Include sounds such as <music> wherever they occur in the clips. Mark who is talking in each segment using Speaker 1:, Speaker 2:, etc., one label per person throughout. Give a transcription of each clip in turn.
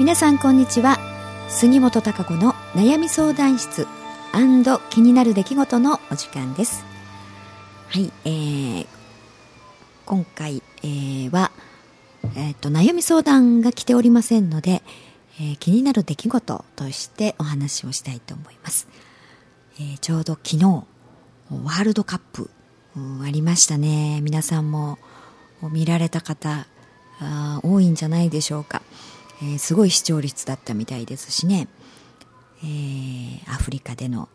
Speaker 1: 皆さんこんにちは。杉本孝子の悩み相談室気になる出来事のお時間です。はい、えー、今回、えー、は、えーと、悩み相談が来ておりませんので、えー、気になる出来事としてお話をしたいと思います、えー、ちょうど昨日ワールドカップありましたね。皆さんも見られた方多いんじゃないでしょうか。えー、すごい視聴率だったみたいですしね、えー、アフリカでの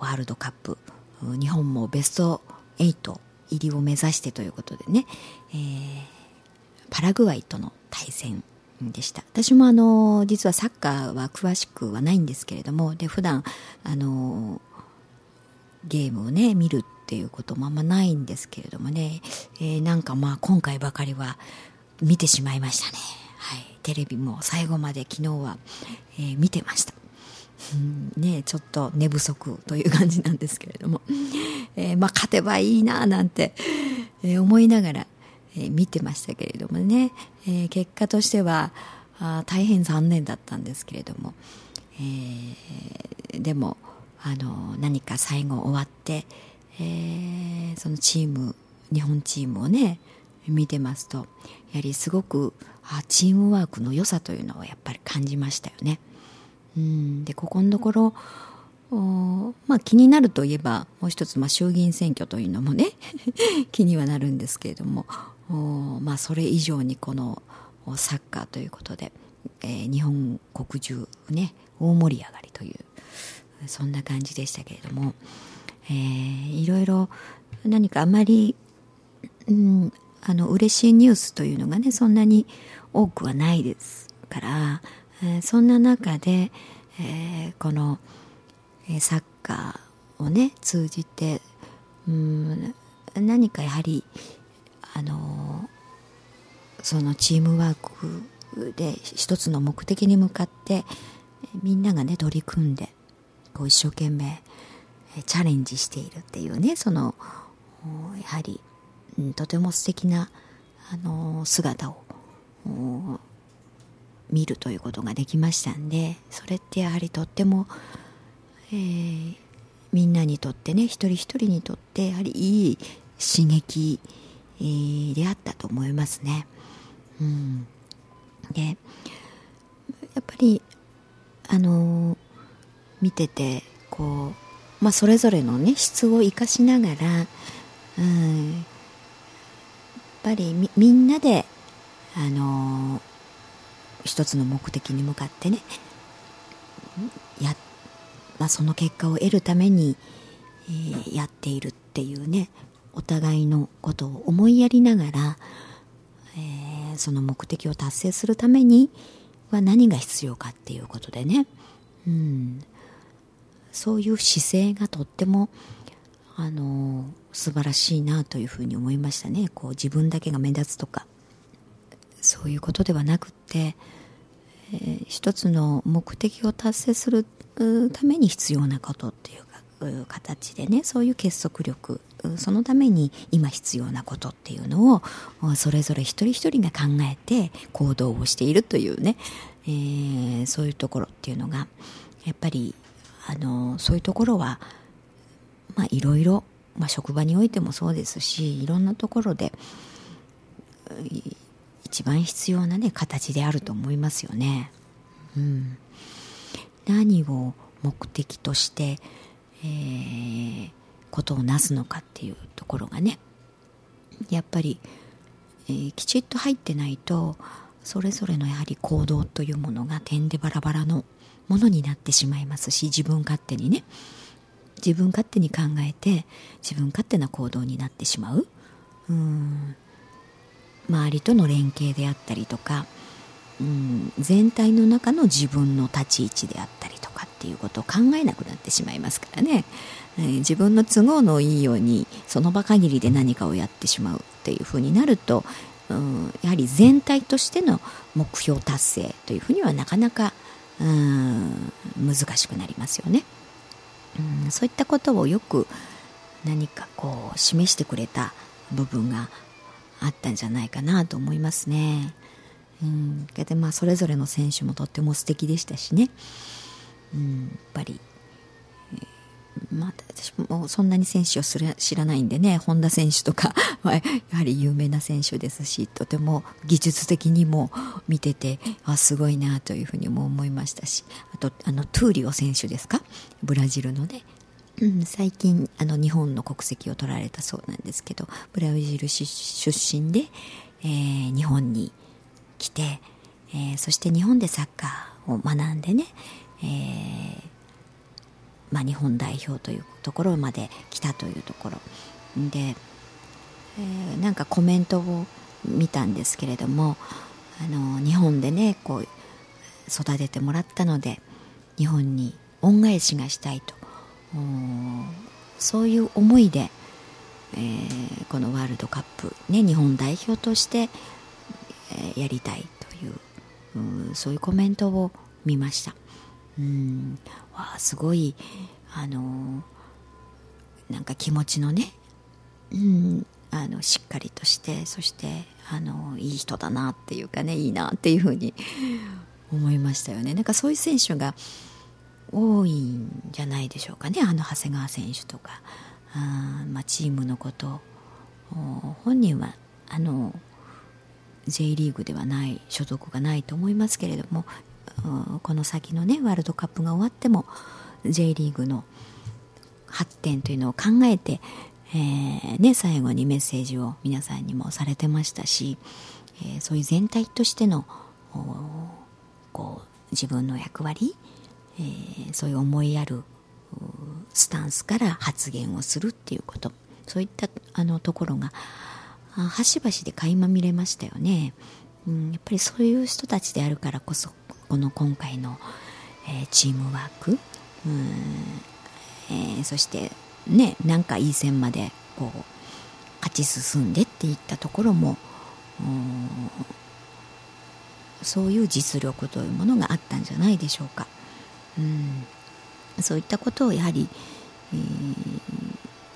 Speaker 1: ワールドカップ日本もベスト8入りを目指してということでね、えー、パラグアイとの対戦でした。私もあの実はサッカーは詳しくはないんですけれどもで普段あのゲームをね見るっていうこともあんまないんですけれどもね、えー、なんかまあ今回ばかりは見てしまいましたね。テレビも最後まで昨日は、えー、見てました。うんね、ちょっと寝不足という感じなんですけれども、えー、まあ、勝てばいいななんて、えー、思いながら、えー、見てましたけれどもね、え結果としてはあ大変残念だったんですけれども、えでもあの何か最後終わって、えそのチーム日本チームをね見てますとやはりすごくあチームワークの良さというのをやっぱり感じましたよね。うんでここのところおまあ、気になるといえばもう一つ、まあ、衆議院選挙というのもね <laughs> 気にはなるんですけれどもおまあ、それ以上にこのサッカーということで、えー、日本国中ね大盛り上がりというそんな感じでしたけれども、えー、いろいろ何かあまり、うん、あの嬉しいニュースというのがねそんなに多くはないですから、えー、そんな中で、えー、この、え、サッカーをね通じてうん何かやはりあのそのチームワークで一つの目的に向かってみんながね取り組んでこう一生懸命チャレンジしているっていうねそのやはり、とても素敵なあの姿を見るということができましたんでそれってやはりとっても、えー、みんなにとってね一人一人にとってやはりいい刺激、えー、であったと思いますね。うん、でやっぱりあのー、見ててこう、まあ、それぞれのね質を生かしながら、うんぱりみんなで、あのー、一つの目的に向かってねや、まあ、その結果を得るために、えー、やっているっていうねお互いのことを思いやりながら、えー、その目的を達成するためには何が必要かっていうことでね、うん、そういう姿勢がとってもあの素晴らしいなというふうに思いましたね。こう自分だけが目立つとか。そういうことではなくって、えー、一つの目的を達成するために必要なことっていうか形でねそういう結束力そのために今必要なことっていうのをそれぞれ一人一人が考えて行動をしているというね、えー、そういうところっていうのがやっぱりあのそういうところはまあいろいろ、まあ、職場においてもそうですしいろんなところで一番必要なね形であると思いますよね。うん、何を目的として、えー、ことをなすのかっていうところがねやっぱり、えー、きちっと入ってないとそれぞれのやはり行動というものが点でバラバラのものになってしまいますし自分勝手にね自分勝手に考えて自分勝手な行動になってしまう。うん。周りとの連携であったりとかうん全体の中の自分の立ち位置であったりとかっていうことを考えなくなってしまいますからね、えー、自分の都合のいいようにその場限りで何かをやってしまうっていうふうになるとうんやはり全体としての目標達成というふうにはなかなかうん難しくなりますよね。うん、そういったことをよく何かこう示してくれた部分があったんじゃないかなと思いますね。うん、でまあそれぞれの選手もとっても素敵でしたしね、うん、やっぱり、まあ、私もそんなに選手を知らないんでね本田選手とか <laughs> はやはり有名な選手ですしとても技術的にも見ててあすごいなというふうにも思いましたしあとあのトゥーリオ選手ですか？ブラジルのね。うん、最近あの日本の国籍を取られたそうなんですけどブラジル出身で、えー、日本に来て、えー、そして日本でサッカーを学んでね、えー、まあ、日本代表というところまで来たというところ。で、えー、なんかコメントを見たんですけれどもあの日本でねこう育ててもらったので日本に恩返しがしたいと。そういう思いで、えー、このワールドカップ、ね、日本代表として、えー、やりたいといううそういうコメントを見ました。うん。わあすごいあのなんか気持ちのね、うん、あのしっかりとしてそしてあのいい人だなっていうかねいいなっていうふうに思いましたよね。なんかそういう選手が多いんじゃないでしょうかね。あの長谷川選手とかあ、まあ、チームのこと本人はあの J リーグではない所属がないと思いますけれどもこの先のねワールドカップが終わっても J リーグの発展というのを考えて、えーね、最後にメッセージを皆さんにもされてましたし、えー、そういう全体としてのこう自分の役割、えー、そういう思いやるスタンスから発言をするっていうこと。そういったあのところが端々で垣間見れましたよね、うん、やっぱりそういう人たちであるからこそこの今回の、えー、チームワーク、うんえー、そしてねなんかいい線までこう勝ち進んでっていったところもそういう実力というものがあったんじゃないでしょうか。うん、そういったことをやはり、えー、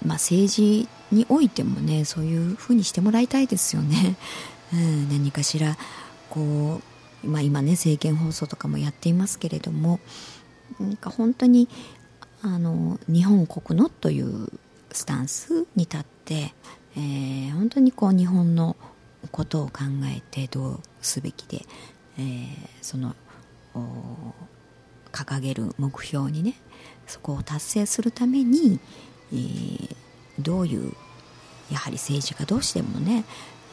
Speaker 1: まあ、政治においてもねそういうふうにしてもらいたいですよね。うん、何かしらこう、まあ、今ね政見放送とかもやっていますけれどもなんか本当にあの日本国のというスタンスに立って、えー、本当にこう日本のことを考えてどうすべきで、えー、その掲げる目標にねそこを達成するために、えー、どういうやはり政治家同士でもね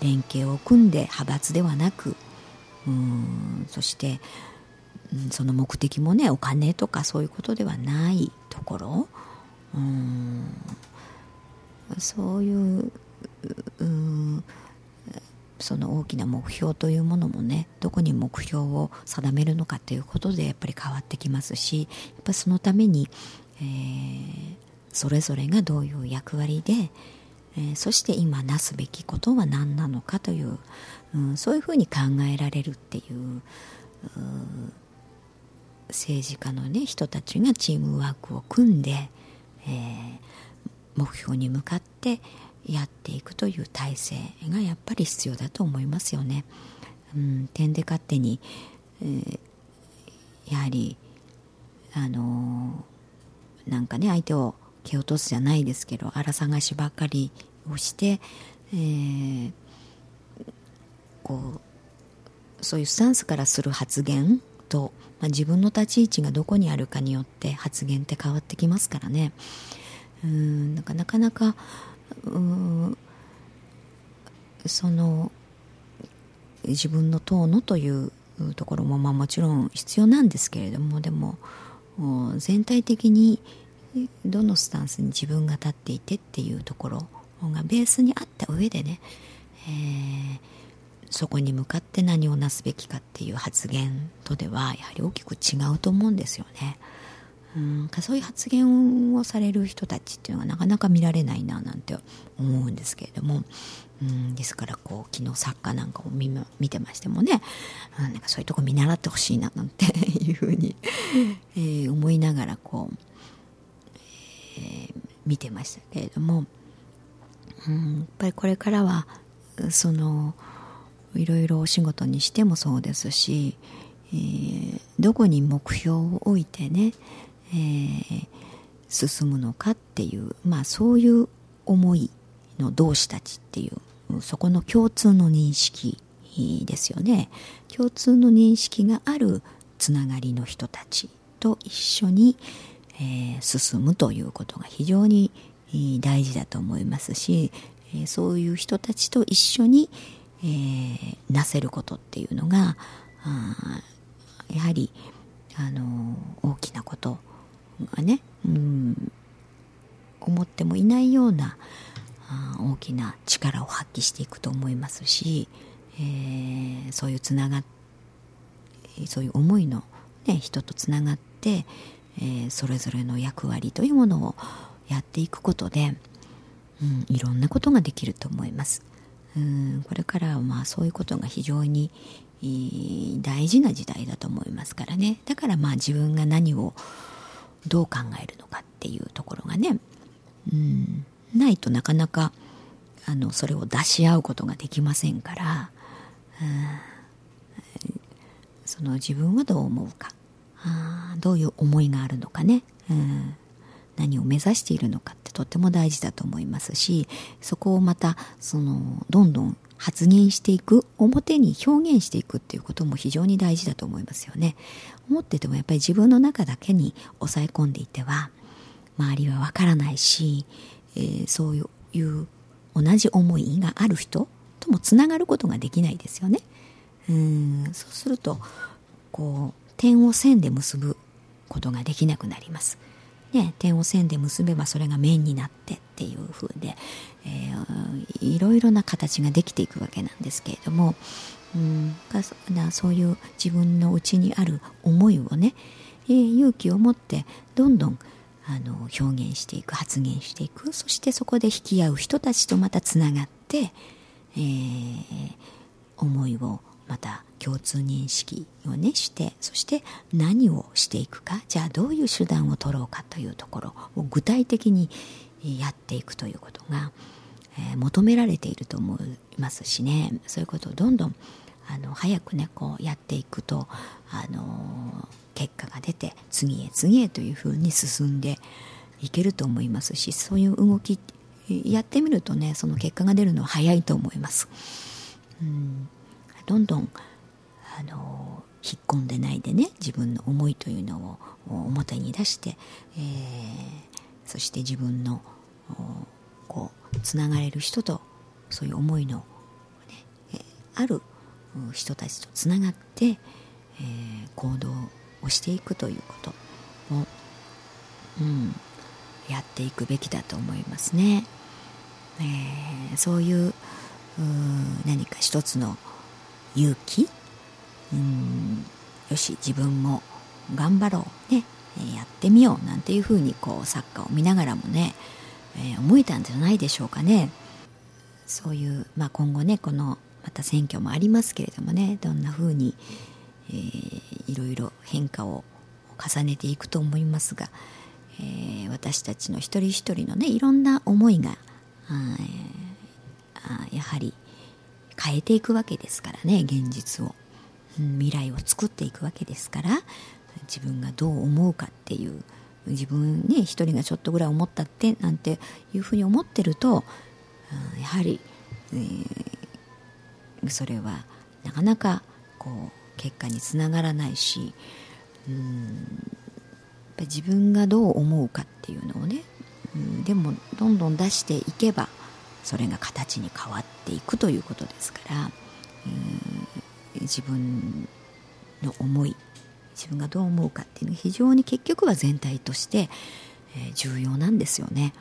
Speaker 1: 連携を組んで派閥ではなくそして、その目的もねお金とかそういうことではないところ。うんそういううその大きな目標というものもねどこに目標を定めるのかということでやっぱり変わってきますしやっぱそのために、えー、それぞれがどういう役割で、えー、そして今なすべきことは何なのかという、うん、そういうふうに考えられるっていう政治家の、ね、人たちがチームワークを組んで、えー、目標に向かってやっていくという体制がやっぱり必要だと思いますよね。うん、点で勝手に、えー、やはりあのー、なんかね相手を蹴落とすじゃないですけど荒探しばっかりをして、えー、こうそういうスタンスからする発言と、まあ、自分の立ち位置がどこにあるかによって発言って変わってきますからね。うんなかなかなかその自分の党のというところも、まあ、もちろん必要なんですけれどもでも全体的にどのスタンスに自分が立っていてっていうところがベースにあった上でね、えー、そこに向かって何をなすべきかっていう発言とではやはり大きく違うと思うんですよね。うんそういう発言をされる人たちっていうのがなかなか見られないななんて思うんですけれども、うん、ですからこう昨日サッカーなんかを見見てましてもね、うん、なんかそういうとこ見習ってほしいななんていうふうに、えー、思いながらこう、えー、見てましたけれども、うん、やっぱりこれからはそのいろいろお仕事にしてもそうですし、えー、どこに目標を置いてね、えー、進むのかっていうまあそういう思いの同志たちっていうそこの共通の認識ですよね。共通の認識があるつながりの人たちと一緒に、えー、進むということが非常に大事だと思いますし、え、そういう人たちと一緒に、えー、なせることっていうのがやはり、あの大きなことがね、うん、思ってもいないような大きな力を発揮していくと思いますし、えー、そういうつながそういう思いの、ね、人とつながって、えー、それぞれの役割というものをやっていくことで、うん、いろんなことができると思います。うんこれからはまあそういうことが非常に大事な時代だと思いますからね。だからまあ自分が何をどう考えるのかっていうところがね、うん、ないとなかなかあのそれを出し合うことができませんから、うん、その自分はどう思うか。あどういう思いがあるのかね、うん、何を目指しているのかってとっても大事だと思いますしそこをまたそのどんどん発言していく表に表現していくっていうことも非常に大事だと思いますよね。思っててもやっぱり自分の中だけに抑え込んでいては周りはわからないし、えー、そういう同じ思いがある人ともつながることができないですよね。うんそうするとこう点を線で結ぶことができなくなります。ね、点を線で結べばそれが面になってっていう風で、えー、いろいろな形ができていくわけなんですけれども、うん、そういう自分の内にある思いをね、えー、勇気を持ってどんどんあの表現していく発言していく。そしてそこで引き合う人たちとまたつながって、えー、思いをまた共通認識をねしてそして何をしていくかじゃあどういう手段を取ろうかというところを具体的にやっていくということが、えー、求められていると思いますしねそういうことをどんどんあの早くねこうやっていくと、あの結果が出て次へ次へというふうに進んでいけると思いますしそういう動きやってみるとねその結果が出るのは早いと思います。うんどんどんあの引っ込んでないでね自分の思いというのを表に出して、えー、そして自分のこうつながれる人とそういう思いの、ね、ある人たちとつながって、えー、行動をしていくということを、うん、やっていくべきだと思いますね。えー、そういう何か一つの勇気？うん。よし自分も頑張ろうね。やってみよう。なんていうふうにこうサッカーを見ながらもね、えー、思えたんじゃないでしょうかね。そういう、まあ、今後ねこのまた選挙もありますけれどもねどんなふうに、えー、いろいろ変化を重ねていくと思いますが、えー、私たちの一人一人のねいろんな思いが、えー、やはり変えていくわけですからね現実を、うん、未来を作っていくわけですから自分がどう思うかっていう自分ね一人がちょっとぐらい思ったってなんていうふうに思ってると、うん、やはり、えー、それはなかなかこう結果につながらないし、うん、自分がどう思うかっていうのをね、うん、でもどんどん出していけばそれが形に変わっていくということですから、自分の思い自分がどう思うかっていうのは非常に結局は全体として、えー、重要なんですよね。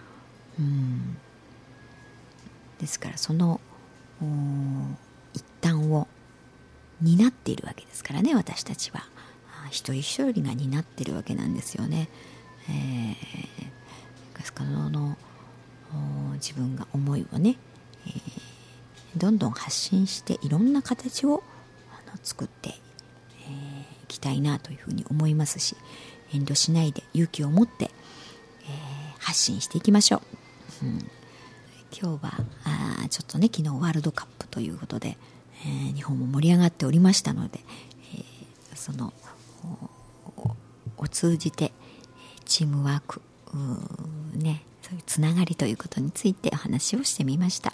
Speaker 1: うんですからその一端を担っているわけですからね私たちは一人一人が担っているわけなんですよね。えー、ですからその自分が思いをね、えー、どんどん発信していろんな形をあの作ってい、えー、きたいなというふうに思いますし遠慮しないで勇気を持って、えー、発信していきましょう、うん、今日はあちょっとね昨日ワールドカップということで、えー、日本も盛り上がっておりましたので、えー、そのを通じてチームワークねそういうつながりということについてお話をしてみました、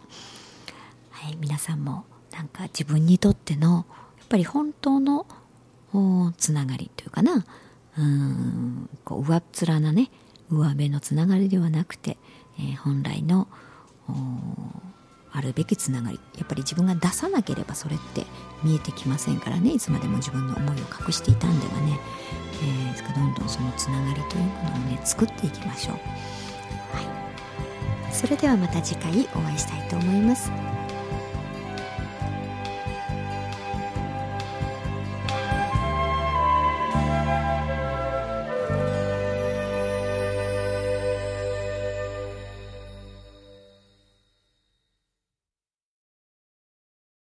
Speaker 1: はい、皆さんもなんか自分にとってのやっぱり本当のつながりというかな。うんこう上っ面なね上辺のつながりではなくて、えー、本来のあるべきつながり。やっぱり自分が出さなければそれって見えてきませんからね。いつまでも自分の思いを隠していたんではね、えー、どんどんそのつながりというものをね作っていきましょう、それではまた次回お会いしたいと思います。